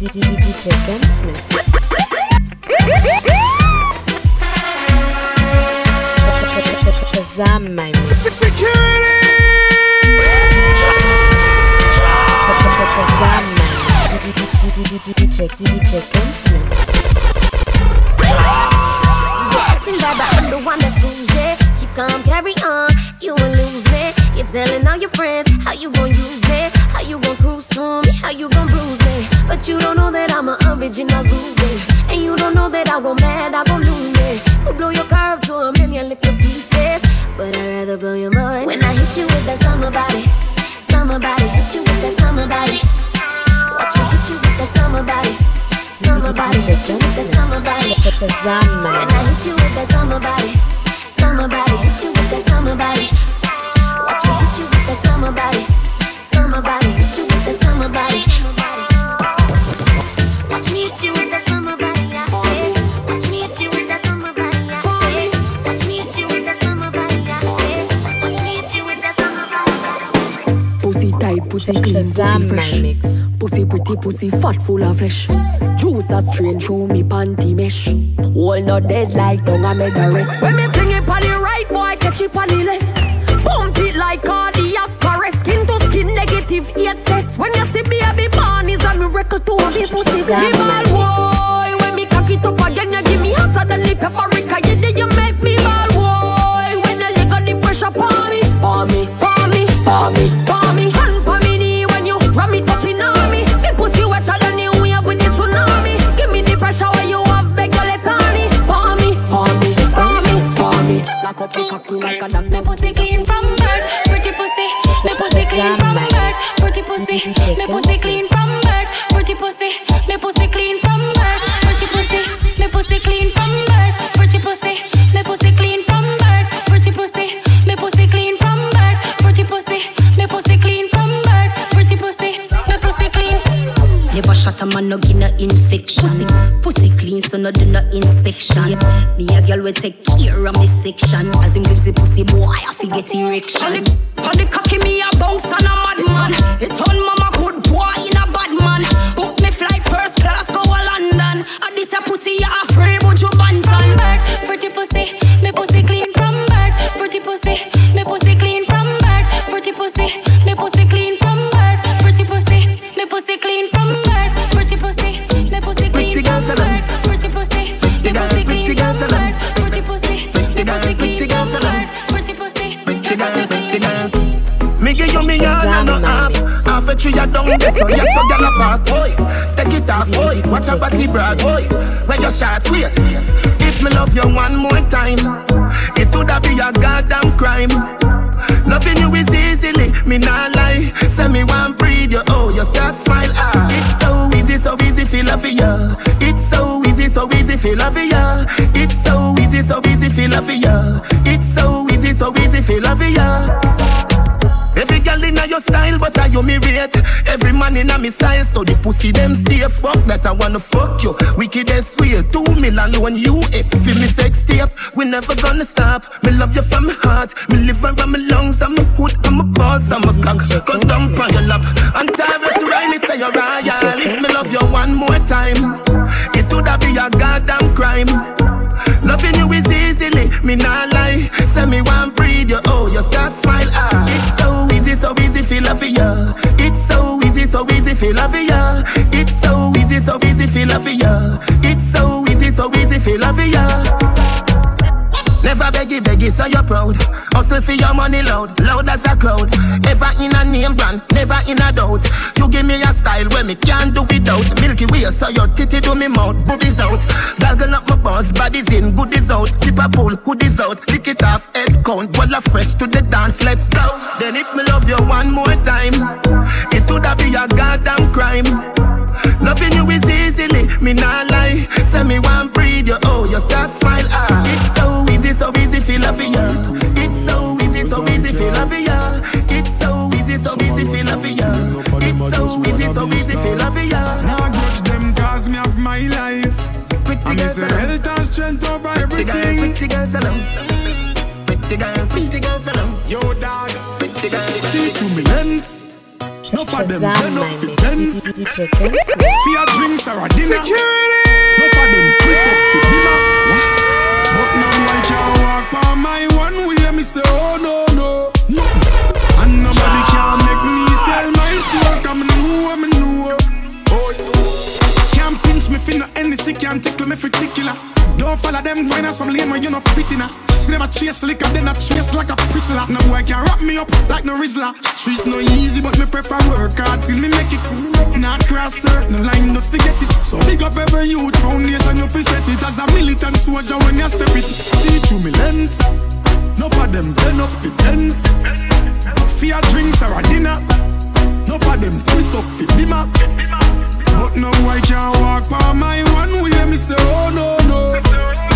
DJ Smith. My. Security! Smith. I'm the one that's. Keep calm, carry on. You won't lose me. You're telling all your friends how you gon' use me, how you gon' cruise through me, how you gon' bruise me. But you don't know that I'm an original groovy, and you don't know that I go mad, I go loony. Could blow your car up to a million little pieces, but I'd rather blow your mind when I hit you with that summer body, summer body, hit you with that summer body. Watch me hit you with that summer body. Summer body, hit you with that summer body. When I hit you with that summer body, summer body, hit you with that summer body. Pussy type pussy in the fresh. Pussy putty pussy fat, full of flesh. Juice a strain through me panty mesh. Wall not dead like dung I made the rest. When me fling it on the right, boy catch it on the left. Pump like cardiac arrest. Skin to skin, negative eight test. When you see baby born is a miracle to me pussy. Me ball boy, when me cock it up again, you give me hotter than the paprika. You did you make me ball boy. When you leg on the pressure, pour me, pour me, pour me, pour me, pour me. Hand for me knee when you ram it up in on me. Me pussy wetter than you wave with the tsunami. Give me the pressure when you have beg your let on it. Pour me, pour me, pour me, pour me. Lock up the cocky like a dog. Me pussy clean from clean from birth, pretty pussy. Me pussy. clean no give no infection. Pussy, pussy clean, so no do no inspection. Me a girl will take care of me section. As him gives the pussy boy, I fi get On erection. the, on the cocky me a bounce and a mad man. It on mama good boy in a bad man. Book me flight first Watch your body broad boy Where your shots wait. If me love you one more time It woulda be a goddamn crime. Loving you is easily Me not lie. Say me want breathe you Oh you start smile ah. It's so easy so easy feel love ya. It's so easy so easy feel love ya. It's so easy so easy feel love ya. It's so easy so easy feel love ya. girl inna your style, but I you me rate. Every man inna me style, so the pussy them stay fuck that I wanna fuck you. Wickedest way, two million one US. Feel me sex tape, we never gonna stop. Me love you from my heart, me liver and my lungs, and my hood and my balls and my cock. Go down on your lap, and Tarrus Riley say you're royal. If me love you one more time, it woulda be a goddamn crime. Loving you is easily, me not lie. Say me want feel love ya. It's so easy, so easy feel love ya. It's so easy, so easy feel love ya. Beggy beggy, so you're proud. Hustle for your money loud, loud as a crowd. Ever in a name brand, never in a doubt. You give me a style where me can't do without. Milky way, so your titty do me mouth, boobies out. Gaggle up my boss, body's in, goodies out. Sip a pull, hoodies out. Lick it off, head count, bola fresh to the dance, let's go. Then if me love you one more time, it woulda be a goddamn crime. Loving you is easily, me not lie. Say me one breathe you, oh you start smile ah. It's so easy, so easy feel love ya. It's so easy, so easy feel love ya. It's so easy, so easy feel love ya. It's so easy, so easy feel love ya. Nah grudge them cause me have my life Pretty And me girls alone, health and strength over pretty girl, everything pretty girls alone. Pretty girl, pretty girls alone. Yo dog Pretty girl, See through me lens No for them, Shazam turn my up the mix. Benz. DJ Kens. Fear drinks or a dinner. Security. No for them, twist up the dinner. Walk by my one way. Me say, oh no no. no. And nobody can make me sell my soul. Come know, me know. Oh, yeah. Can't pinch me finna any sick, can't tickle me particular. Don't follow them going some where you not fit in a. Never chase liquor, then I chase like a prisoner. No boy can wrap me up like no Rizzler. Streets no easy, but me prefer work hard till me make it. Not cross certain line, just forget it. So big up every youth foundation, you fi set it as a militant soldier when you step it. See through me lens. No for them turn up the tens. Fear drinks or a dinner. No for them twist up the dimmer. But no boy can walk by my one way. Me say oh no no.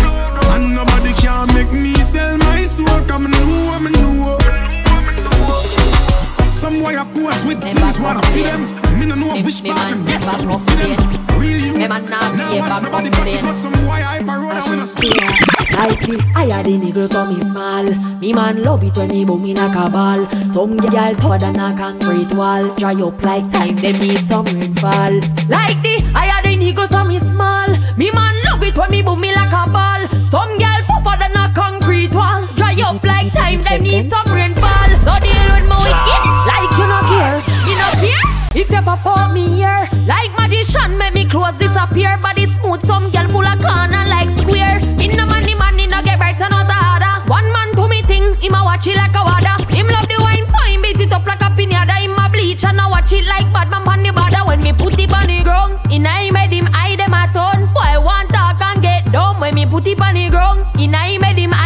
And nobody can make me sell my soul. Come know, me know. Some boy a post with Me things back wanna up feed then. them. Me no know Me- which part them get back to up feed then. them. Real youths. Me man nah Now be watch back nobody up cut it, then. but some boy hype a road and we no see. Like me, I had the niggle so me small Me man love it when me boom in a cabal Some girl tougher than a concrete wall Dry up like time, they need some rainfall Like the, I had the niggle so me small Me man love it when me boom me like a ball Some girl tougher than a concrete wall Dry up like time, they need some rainfall So deal with me wicked, like you no care. You no care? If you pop out me here Like magician, make me clothes disappear. Body smooth, some girl full of corner like square. In no money, money no get right, so not harder. One man to me thing, him a watch it like a water Him love the wine, so him beat it up like a pinata Him a bleach and I watch it like bad man on the border. When me put it on the ground, in I made him eye them a ton. Boy want talk and get dumb. When me put it on the ground, in I made him eye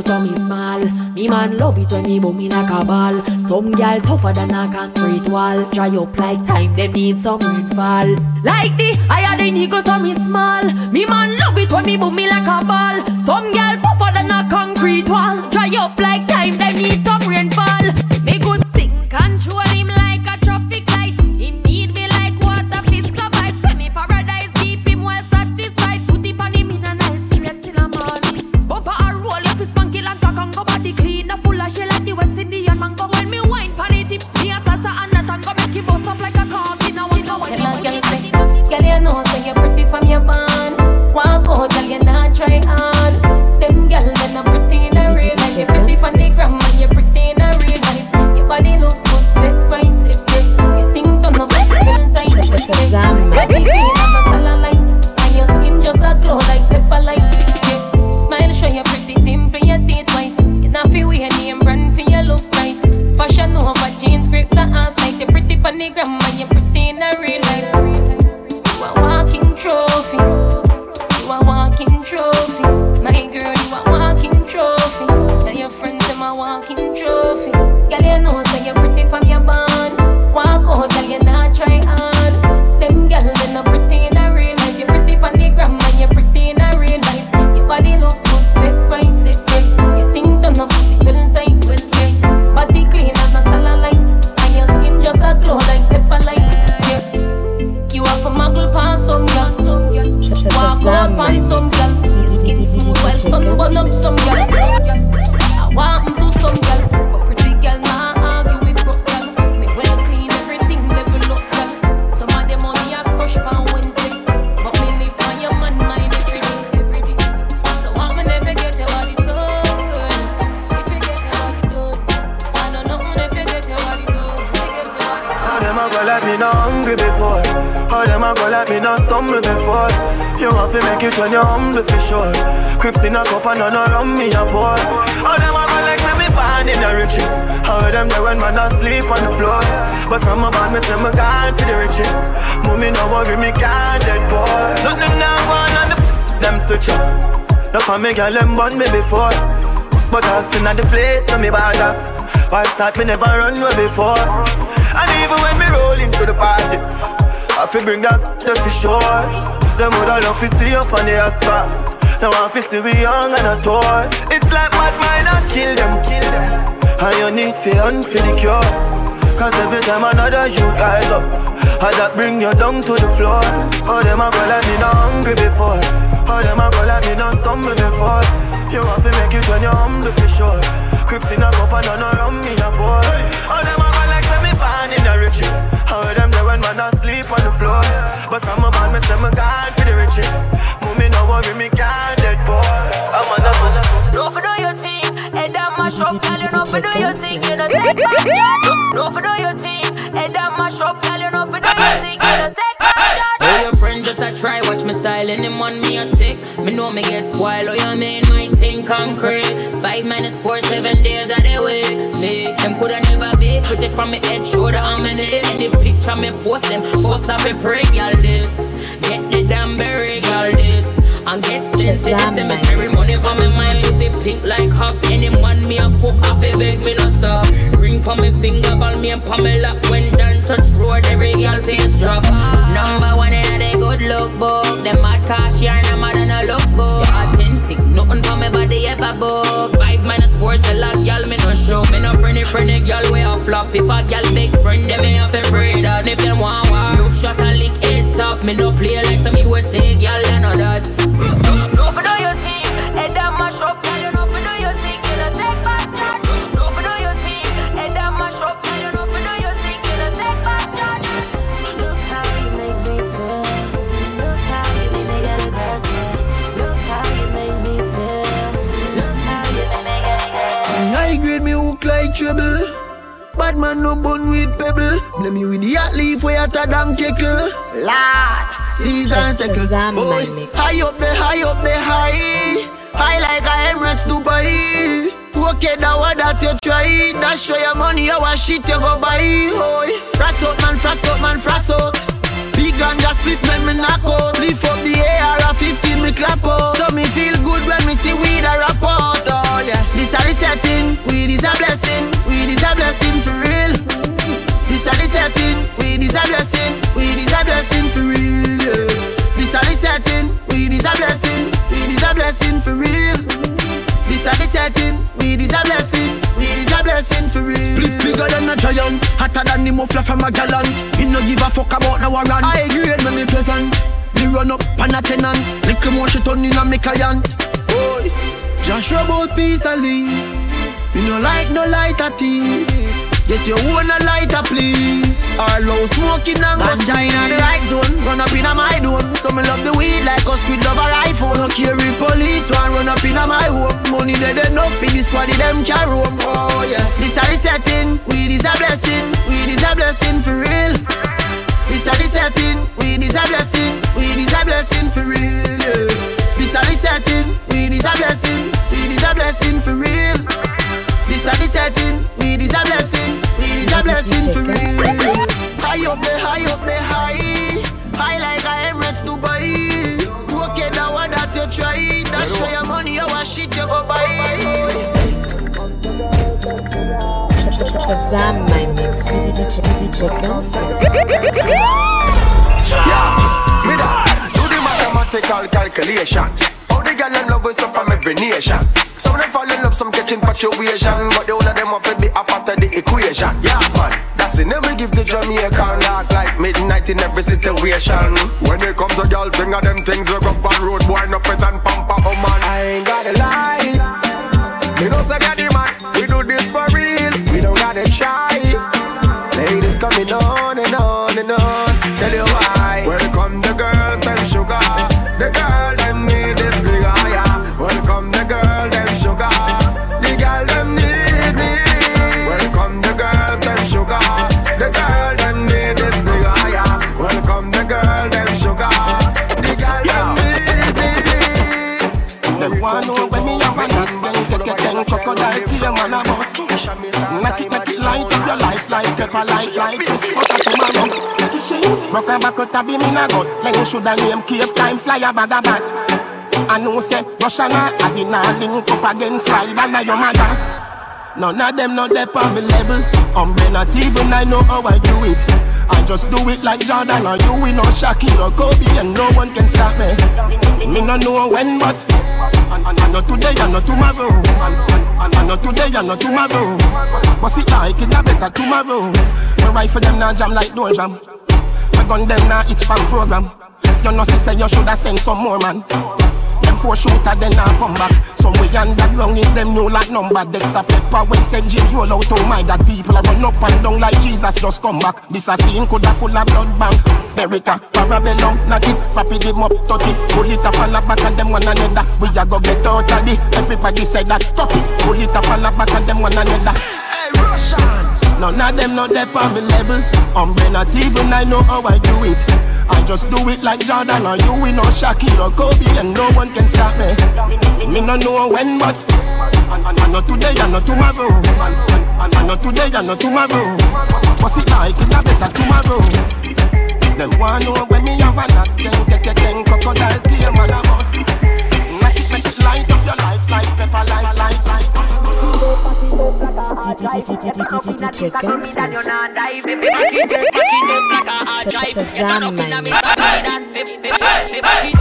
niggle so me small Me man love it when me boom in a cabal. Some girl tougher than a concrete wall. Dry up like time, them need some rainfall Like the, I had the niggle so me small. Me man love it when me boom me like a ball Some girl tougher than a concrete wall. Dry up like time, them need some rainfall stumble before? You want to make it when you're humble for sure. Crips in a cup and none around me a pour. How them a like me born in the riches? How them there when man asleep on the floor? But from a band me say me gone to the riches. Mommy no worry me can't dead poor. Nothing now gone on the them switch up. No for me girl them born me before. But asking at the place so me bother. Why start me never run way before? And even when me roll into the party, I feel bring that the for sure. Them all love to see up on the asphalt. Now I feel still be young and a toy. It's like mad mind I kill them, kill them. And you need for and for the cure. Cause every time another youth rise up, I that bring you down to the floor. How them a go like me not hungry before? How them a go like me not stumble before? You want to make it when you're humble for sure. Crips in a cup and none around me a boy. All them a go like me in the riches. How them there when man asleep on the floor. But from a man, me say me gone for the riches. Mommy no worry, me can't dead boy. I'm on the No for do your thing, head down mash up, girl. You know for do your thing, you know take back. No for do your thing, head down mash up, girl. You know for do your thing, you know take back Oh, your friend just a try, watch me style, and him on me a tick. Me know me get spoiled, oh, you mean my thing concrete. Five minus four, seven days of the week. Me, them coulda never be pretty from me head, shoulder, I'm in it. Any picture me post them, post up a pray, y'all this. Get the damn berry, y'all this. And get sent to the cemetery, money for me mind, pussy pink like hop. Any man me a fuck off, a beg me no stop. Ring for me finger, ball me and Pamela. When done touch road, every girl face drop. Number one in the good look book. Them mad cash yarn, I'm mad and I look good. Authentic, nothing for me body ever book. Five minus four to lock, y'all me no show. Me no friendly, friendly girl way a flop. If a girl big friend, them me have to pray that. If them want war, no shot and lick it top. Me no play like some USA girl, I know that. No for do your thing, head down mash up, girl. You know for do your thing, you know take back charge. No for do your thing, head down mash up, girl. You know for do your thing, you know take back charge. Look how you make me feel. Look how you make me get aggressive. Look how you make me feel. Look how you make me get sad. High grade me hook like treble. Bad man no bun with pebble. Blame me with the hot leaf where you damn kickle. Lord, season. Shazam, Boy, high up there, high up there, high. High like a Emirates Dubai. Okay, that what that you try. That's show your money, our shit you go buy. Oi, frass out man, frass out man, frass out. Big just split when me knock out Lift up the AR 15 me clap out So me feel good when me see weed a rap out Oh yeah, this a the setting Weed is a blessing Weed is a blessing for real This a the setting Weed is a blessing Weed is a blessing for real yeah. This a the setting Weed is a blessing Weed is a blessing for real this a the setting, weed is a blessing, weed is a blessing for real. Split bigger than a giant, hotter than the muffler from a gallon. Me no give a fuck about no run. I grade when me pleasant, me run up on a tenant. Little more shit on in a me client. Boy, Joshua about peace and leave. Me no like no lighter tea. Get your own a lighter, please. Or low smoking and go shine on the right zone. Run up in a my dome. So me love the weed like us squid love a rifle. No carry police one run up in a my home. Money dead enough for this squad them can roam. Oh yeah, this a the setting. Weed is a blessing. Weed is a blessing for real. This a the setting. Weed is a blessing. Weed is a blessing for real. Yeah. This a the setting. Weed is a blessing. Weed is a blessing for real. This a the setting, weed is a blessing, weed is a blessing for real. High up there, high up there, high, high like a Emirates Dubai. Okay, now what that you try, that show your money, our shit you go buy. Shazam, my mix. DJ, DJ Gunsmith. Me da, do the mathematical calculation. All the girl them love us up from every nation. Some of them fall in love, some catch infatuation, but the whole of them want to be a part of the equation. Yeah, man, that's it. Never give the Jamaican act like midnight in every situation. When it comes to girl thing of them things, we go on road, boy, no pet and pamper, oh man. I ain't gotta lie. Me know say the man, we do this for real. We don't gotta try. Ladies coming on and on and on. Tell you why. Welcome the girls, them sugar. Your life like pepper like like this But a tomorrow Rock and back out a beam in a gut Then shoulda name cave time fly a bag a bat I know say Russian a I did not link up against slide and your mother None of them not there on me level. Umbre not even I know how I do it. I just do it like Jordan or you, we know Shaquille or Kobe, and no one can stop me. Me no know when, but and, not today and not tomorrow. And, not today and not tomorrow. But see like it a better tomorrow. Me rifle them now jam like door jam. My gun them now it's fan program. You know say say you shoulda send some more man. Four shooter, then I come back. Some way underground is them new like number. Dexter Pepper when St. James roll out. Oh my God, people are run up and down like Jesus just come back. This a scene coulda full of blood bank. Beretta, Parabellum, knock it, papi them up, touch it. Pull it up and back and them one another. We a go get out of it. Everybody say that, touch it. Pull it up and back and them one another. Hey, Russians. None of them not there on me level. I'm not even I know how I do it. I just do it like Jordan or you, we know Shaquille or Kobe, and no one can stop me. Me no know when, but I know today, I know tomorrow. I know today, I know tomorrow. What's it like? It's a better tomorrow. Them want know when me have a knock, then take a ten crocodile tear man a bus. Make it, make it light up your life like pepper, like, like, like. Shazam Him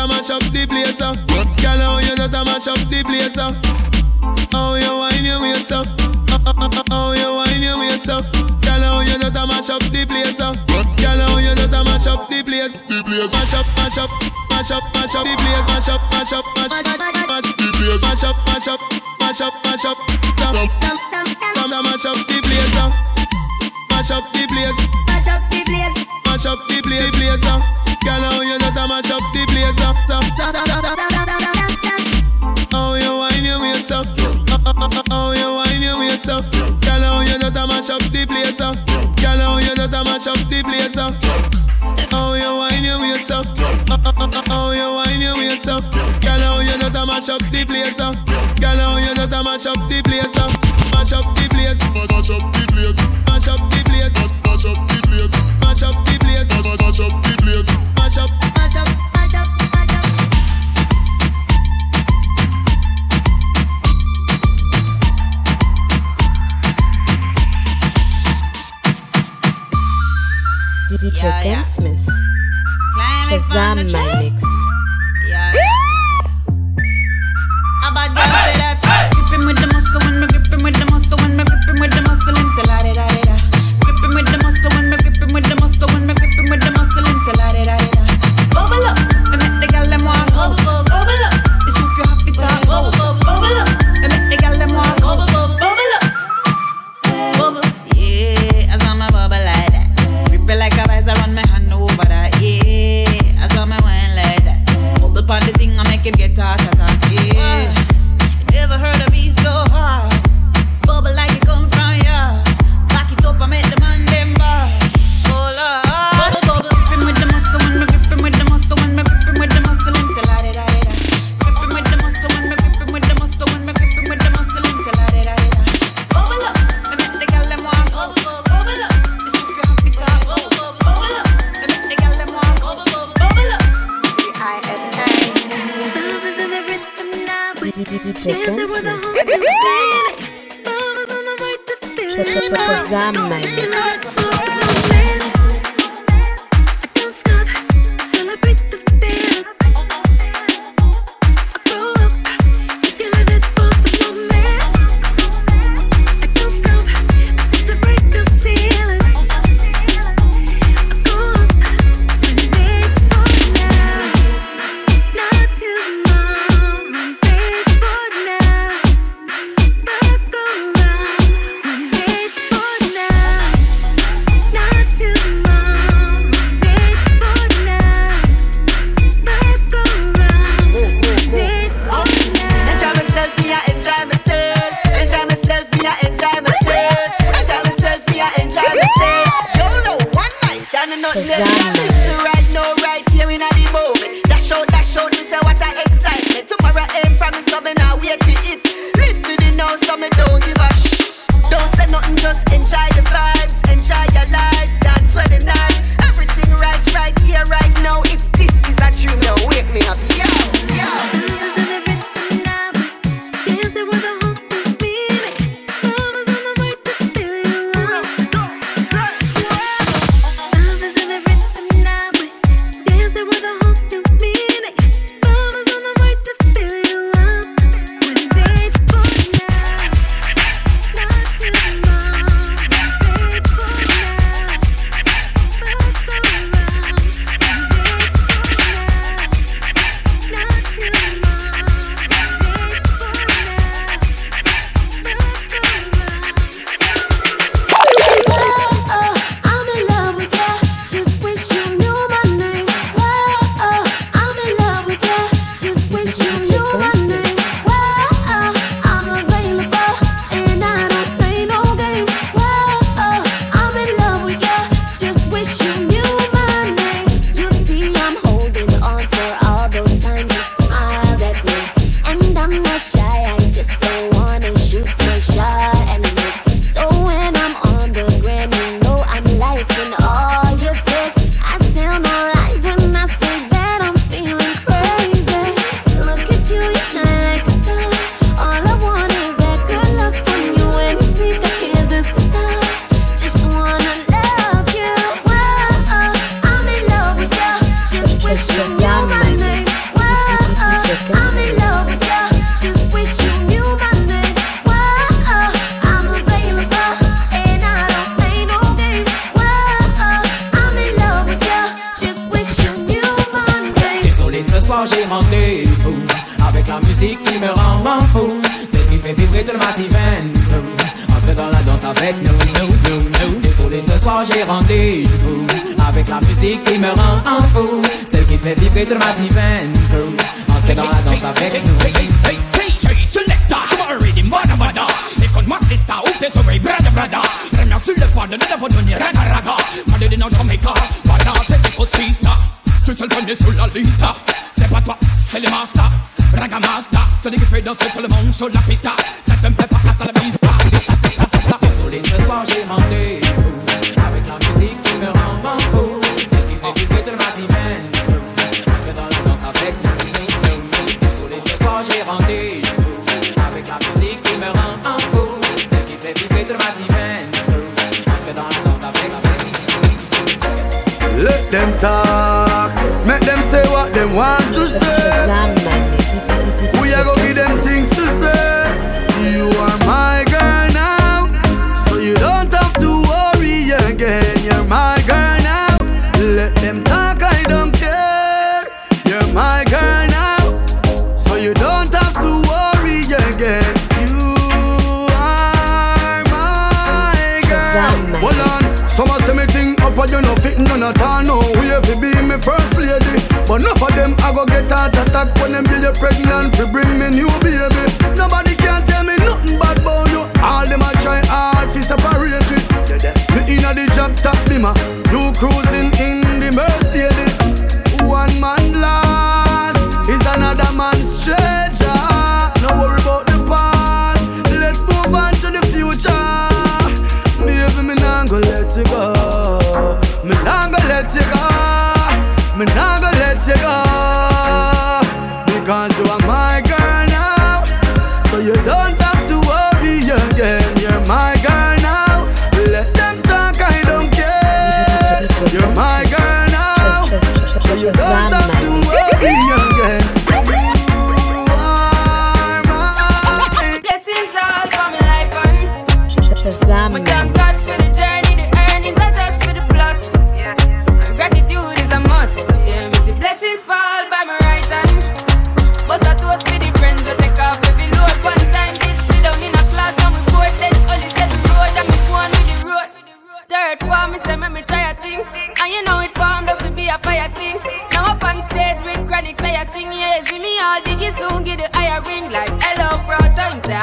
a mash up the place up. Girl, how you just a mash up the place up. Oh, you wine your waist up, oh, you wine your waist up. Girl, how you just a mash up the place up. Girl, how you just a mash up the place. Mash up, mash up, mash up, mash up the place. Mash up, mash up, mash up, mash mash the place. Mash up, mash up, mash up, mash up. Tam tam tam. Tam mash up the place. uh. Mash up the place. Mash up the place. Mash up the place, place. uh. Girl, how you just a mash up the place. uh. Tam tam tam tam. Oh, you wine your waist up. Oh, you wine your waist up. Girl, how you just a mash up the place up. Uh. Girl, how you just a mash up the place up. Oh, you wine your waist up. Oh, you wine your waist up. Girl, how you just a mash up the place up. Girl, how you just a mash up the place up. Mash up the place. Mash up the place. Mash up the place. Mash up the place. Mash up the place. Mash up the place. Mash up. Mash up, mash up, mash up. DJ Yeah, yeah. Smith. Climb Shazam my mix. soir j'ai rendez-vous Avec la musique qui me rend fou C'est qui fait vibrer tout le massive Entrez dans la danse avec nous, nous, nous, nous Désolé ce soir j'ai rendez-vous Avec la musique qui me rend fou Celle qui fait vibrer tout le massive Entrez dans la danse avec nous Hey, hey, hey, hey, selecta, je m'en ready, mada, mada Écoute-moi, sister, ouvre tes oreilles, brada, brada Remets sur le fond, ne devons donner rien à raga Madé de notre méca, voilà, c'est écoute, sister tu es le premier sur la liste. C'est pas toi, c'est les masters Ragamasta, celui qui fait danser tout le monde sur la pista Ça te me fait pas hasta la vista Désolé ce soir j'ai menté Avec la musique qui me rend m'en fou. C'est qui fait vibrer toute ma semaine. Après dans la danse avec nous Désolé ce soir j'ai renté Avec la musique qui me rend en fou. C'est qui fait vibrer toute ma semaine. Après dans la danse avec nous Le I go get out attack when them build you pregnant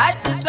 I just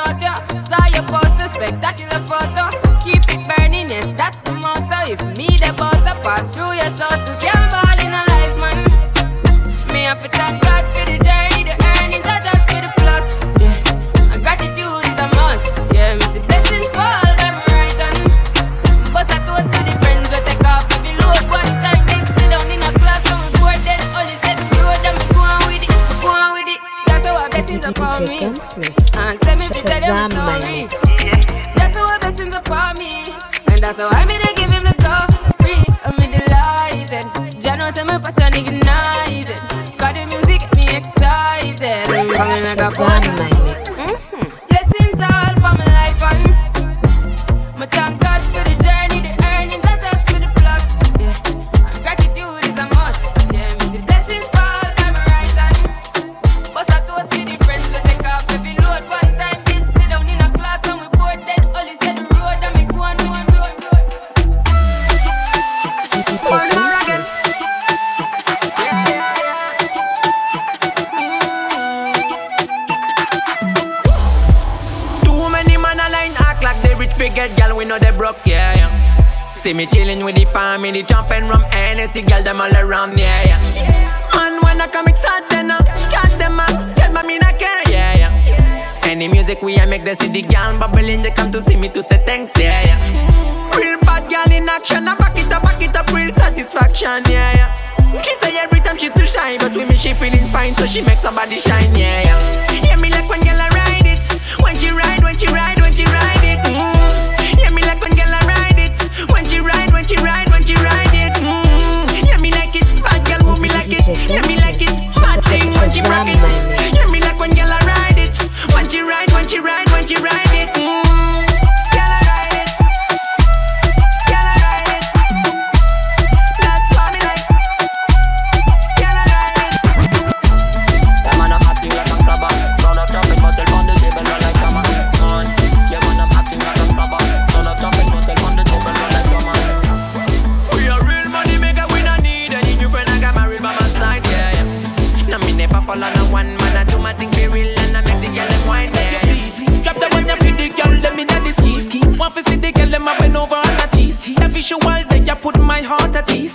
Cause me the jumping from energy, girl, them all around, yeah, yeah. Man when I come excited, then I chat them up, chat but me not care, yeah, yeah. Any music we I make the city girl bubbling, they come to see me to say thanks, yeah, yeah. Real bad girl in action, I back it up, back it up, real satisfaction, yeah, yeah. She say every time she's too shy, but with me she feeling fine, so she make somebody shine, yeah, yeah.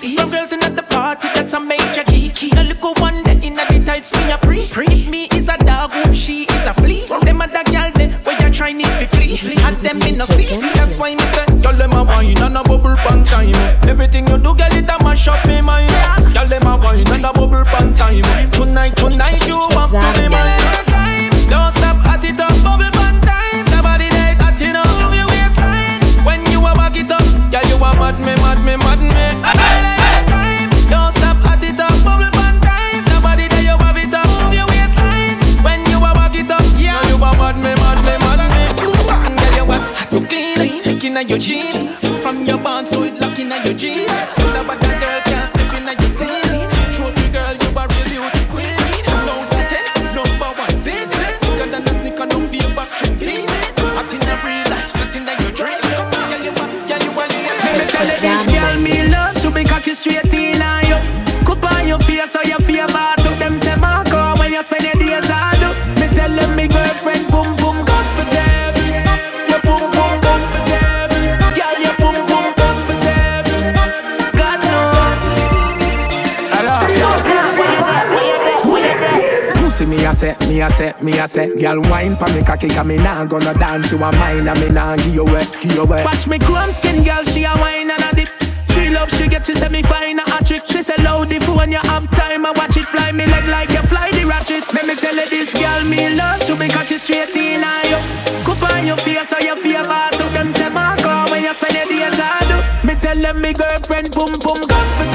disease. Girls in at the party, that's a major key. key. Now look who one day in the tights, me a pre. pre. If me is a dog, who she is a flea. From them other gal, they where you try need to flee. And them me no see, see that's why me say, girl them a wine and a bubble pan time. Everything you do, girl it a mash up me mind. Girl them a wine and a bubble pan time. I say, girl, wine for me cocky, cause me nah gonna dance you a mine, and me nah give you wet, give you wet. Watch me chrome skin, girl, she a wine and a dip. She love, she get, she say me fine a trick. She say loud if when you have time, I watch it fly me leg like you fly the ratchet. Let me tell you this, girl, me love, she be cocky straight in on you. Cup on your face, so you feel bad to them, say, Marco, when you spend your days, I do. Me tell them me girlfriend, boom, boom, comfort.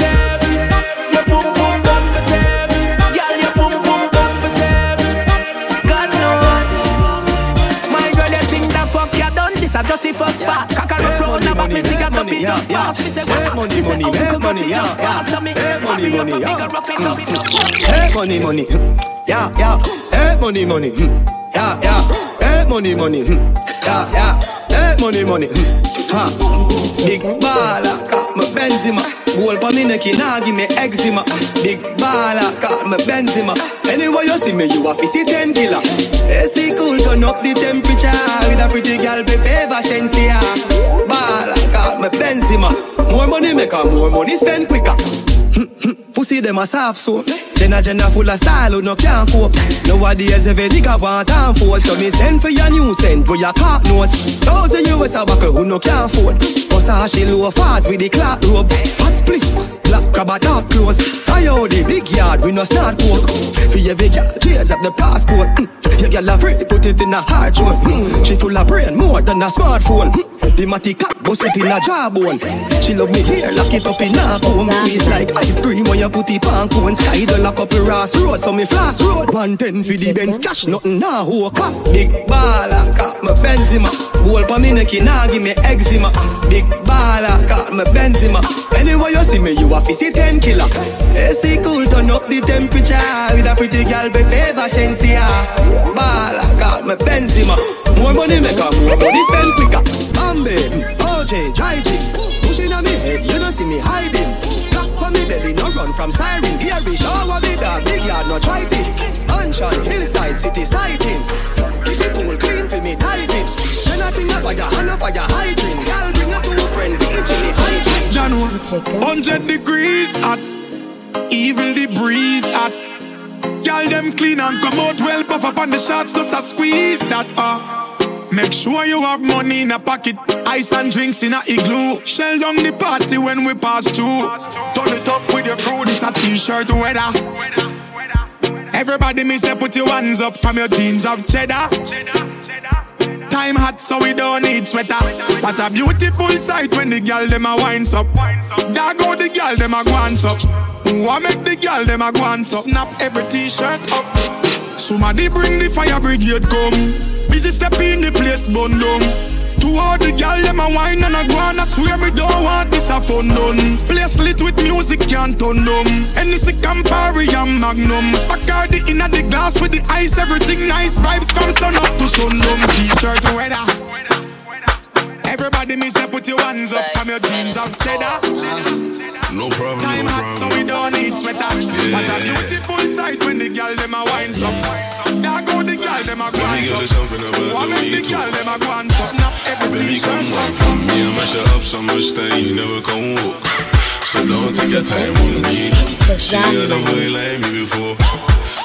Done? Just the first part. Cock and roll now, but me see got money, yeah, yeah. Make money, money, make money, yeah, yeah. Make money, money, mm. yeah. Make money, money, mm. yeah, yeah. Make money, money, yeah, yeah. Make money, money, yeah, yeah. Make money, money, ha. Big baller, got my Benzema. Goal for me neck, nah give me eczema. Big baller, got my Benzema. Anyway you see me, you a see ten killer. AC cool, turn up the temperature with a pretty girl, be favor Shenseea. Baller, got my Benzema. More money make her more money spend quicker. Pussy them a soft soap. Jenna Jenna full of style who no can cope. Nowadays every nigga want and fold. So me send for your new send for your cock nose Thousand US a buckle who no can afford. Versace low fast with the clock robe Fat split, black crab a talk close. I owe the big yard we no start coke. For every girl change up the passport mm. Your girl a free put it in a hard zone mm. She full of brain more than a smartphone. Mm. The matty cat bust it in a jawbone. She love me here lock it up in a comb. Sweet like ice cream when you put it on cone Sky the lock up ass road So me flash road. 110 for the Benz cash Nothing nah who cat Big baller got my Benzema. Goal pa me neck nah give me eczema. Big baller got my Benzema. Anyway you see me you a see 10 killer. AC cool turn up the temperature With a pretty girl be favor Shenseea. Baller got my Benzema. More money make her more money spend quicker. Bambi, OJ, G. Pushing on me head you know see me hiding belly run from siren. Here be shower with a big yard no try it Mansion, hillside, city sighting Keep it cool, clean for me tight it Then I think of fire, hand of fire hydrant Girl bring her to a friend, vigilante hydrant January, 100 degrees hot Even the breeze hot. Girl them clean and come out well Puff up on the shots, just a squeeze that uh. Make sure you have money in a pocket Ice and drinks in a igloo. Shell down the party when we pass through. Turn it up with your crew, this a t-shirt weather. Everybody me say put your hands up from your jeans of cheddar. Time hot so we don't need sweater. What a beautiful sight when the girl them a winds up. Dog go the girl them a guans up. What make the girl them a guans up? Snap every t-shirt up. Somebody bring the fire brigade come. Busy step in the place bun down To all the girl them a wine and a go on. I swear me don't want this a fun done. Place lit with music can't turn them Hennessy Campari and Magnum. Bacardi in the glass with the ice. Everything nice vibes from sun up to sundown T-shirt weather. Everybody me say put your hands up from your jeans of cheddar. No problem, Time no hot so we don't need sweater. Yeah. What a beautiful sight when the girl them a wine up Dog go the girl them a go Let me get you something about What the make way the too. girl them a go and snap every Baby, come t-shirt wine from me and mash it up so much that you never come walk. So don't take your time on me. She had a boy like me before.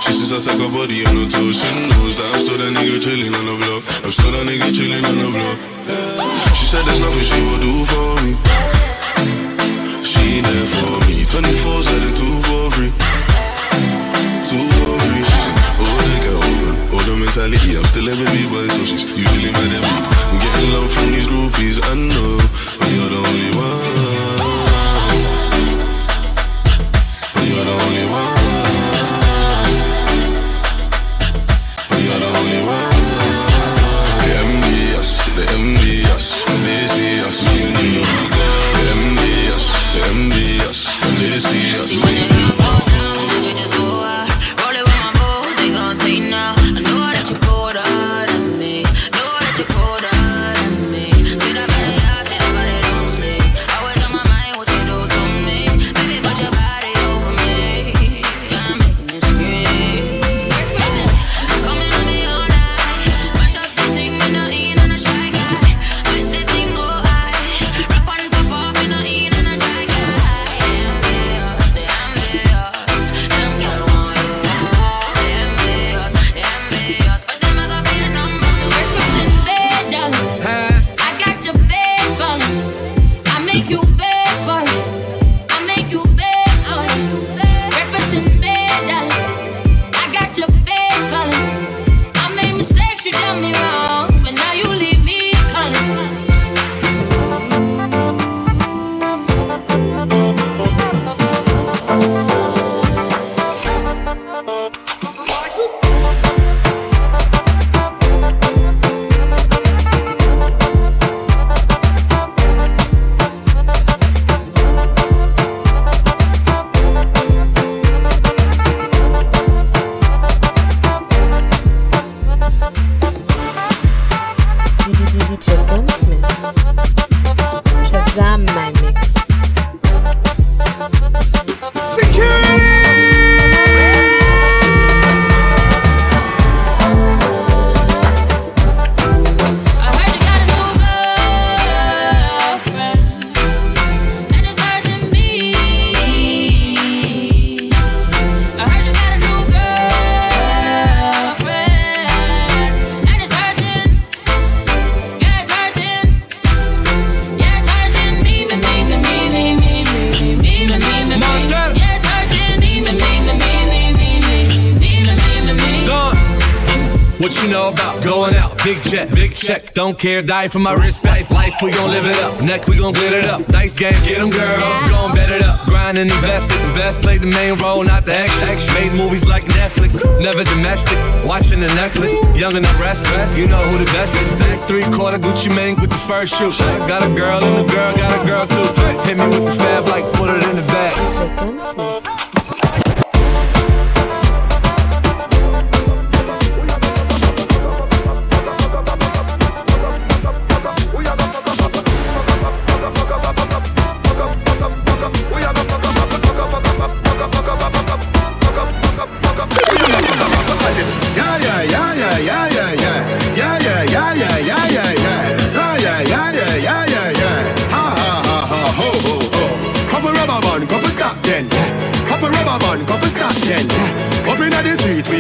She says I take her body on the toes. She knows that I'm still that nigga chilling on the block. I'm still that nigga chilling on the block. She said there's nothing she will do for me. She there for me. 24 said it two for free. The mentality. I'm still a baby so she's usually mad at. I'm getting love from these groupies. I know, but you're the only one. But you're the only one. Going out? Big jet, big check. Don't care, die for my respect. Life, we gon' live it up. Neck, we gon' glitter it up. Dice game, get 'em, girl. Gon' bet it up. Grind and invest it. Invest, play the main role, not the extras. Made movies like Netflix, never domestic. Watching the necklace, young and the restless. You know who the best is. Next three quarter Gucci Mane with the first shoe. Got a girl and a girl got a girl too. Hit me with the fab like put it in the bag.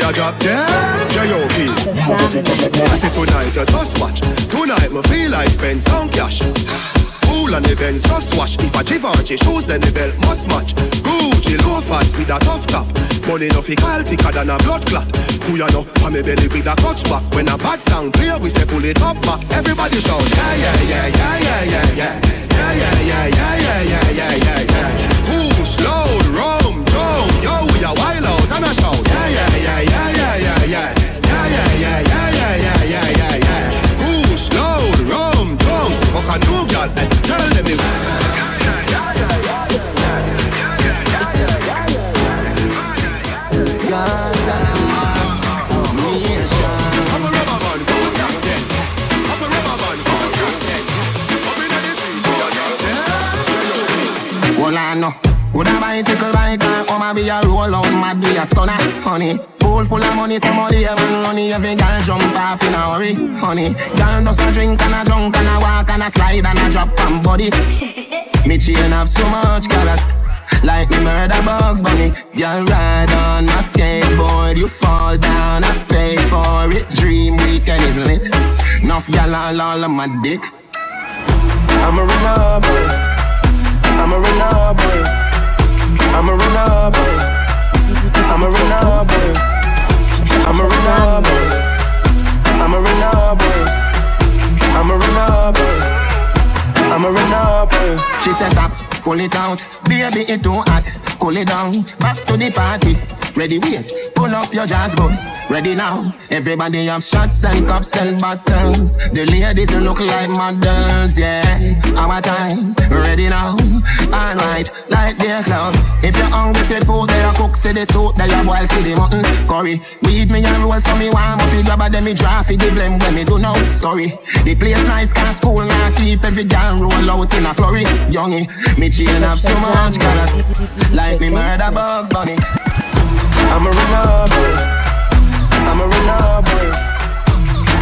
A drop dead J.O.P. Say tonight you just watch Tonight me feel like spend some cash Cool on events, just watch If a Givenchy shoes then the belt must match Gucci loafers with a tough top Money no fi call thicker than a blood clot Who you know, on me belly with a touch back When a bad sound clear, we say pull it up back Everybody shout, yeah, yeah, yeah, yeah, yeah, yeah, yeah Yeah, yeah, yeah, yeah, yeah, yeah, yeah, yeah, yeah Push, load, Would a bicycle bike or come and be a roll out mad be a stunner, honey. Pool full of money, somebody have money. Every girl jump off in a hurry, honey. Girl does a drink and a drunk and a walk and a slide and a drop and body. me chain have so much carrot. Like me murder bugs bunny Girl ride on my skateboard You fall down, I pay for it Dream weekend is lit Enough y'all all, all on my dick I'm a runner boy I'm a runner boy I'm a runner boy I'm a runner boy I'm a runner boy I'm a runner boy I'm a runner boy I'm a runner boy She says stop, pull it out. Baby it too hot, cool it down. Back to the party, ready wait. Pull up your jazz gun, ready now. Everybody have shots and cups and bottles. The ladies look like models, yeah. Our time, ready now. Alright, like their cloud If you're hungry, say food, they are cook, say the soup They are boil, say the mutton, curry. Weed me and roll, so me warm up. You grab a me draft the blame when me do no story. The place nice, cause school not keep Every girl roll out in a flurry. Youngie, me chain have so much color Like me murder bugs bunny. I'm a runner boy. I'm a runner boy.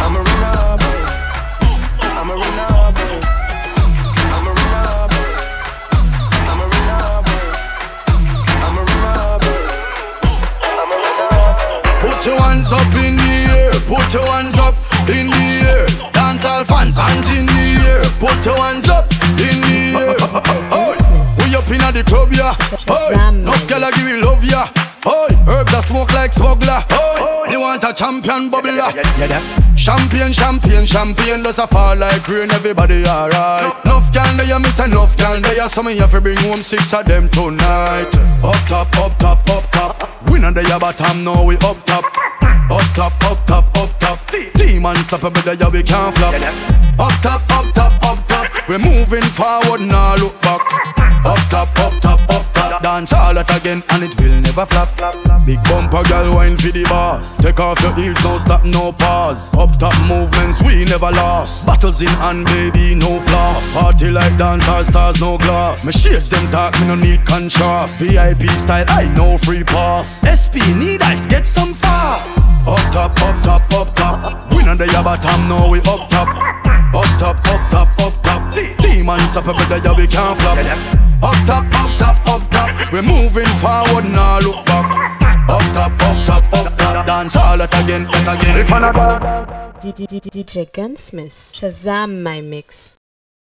I'm a runner boy. I'm a runner boy. I'm a runner boy. I'm a runner boy. I'm a runner boy. I'm a runner boy. Put your hands up in the air, put your hands up in the air. Dance all fans, hands in the air. Put your hands up in the air. inna the club, yeah. Hey, enough girl, I give you love, yeah. Herbs that smoke like smuggler. Oh, you want a champion bubbler? Yeah, yeah. Champion, champion, champion does a fall like rain. Everybody alright. Enough can they miss enough can they So me have to bring home six of them tonight. Up top, up top, up top. We not the bottom, now we up top. Up top, up top, up top. Up there, yeah, we can't flop. Up top, up top, up top. We're moving forward, now look back. Up top, up top, up top. Dance all that again, and it will never flop. Big bumper girl, wine for the boss. Take off your heels, don't stop, no pause. Up top movements, we never lost. Battles in hand, baby, no floss. Party like dancers, stars, no glass. My shades them dark, me no need contrast. VIP style, I know free pass. SP need ice, get some fast. Up top, up top, up top. We not the bottom, no we up top. Up top, up top, up top. Demon stop up there, yeah, we can't flop. Up top, up top, up top. We're moving forward, now look back. Up top, up top, up top. Dance all that again, that again. DJ Gunsmith, Shazam my mix.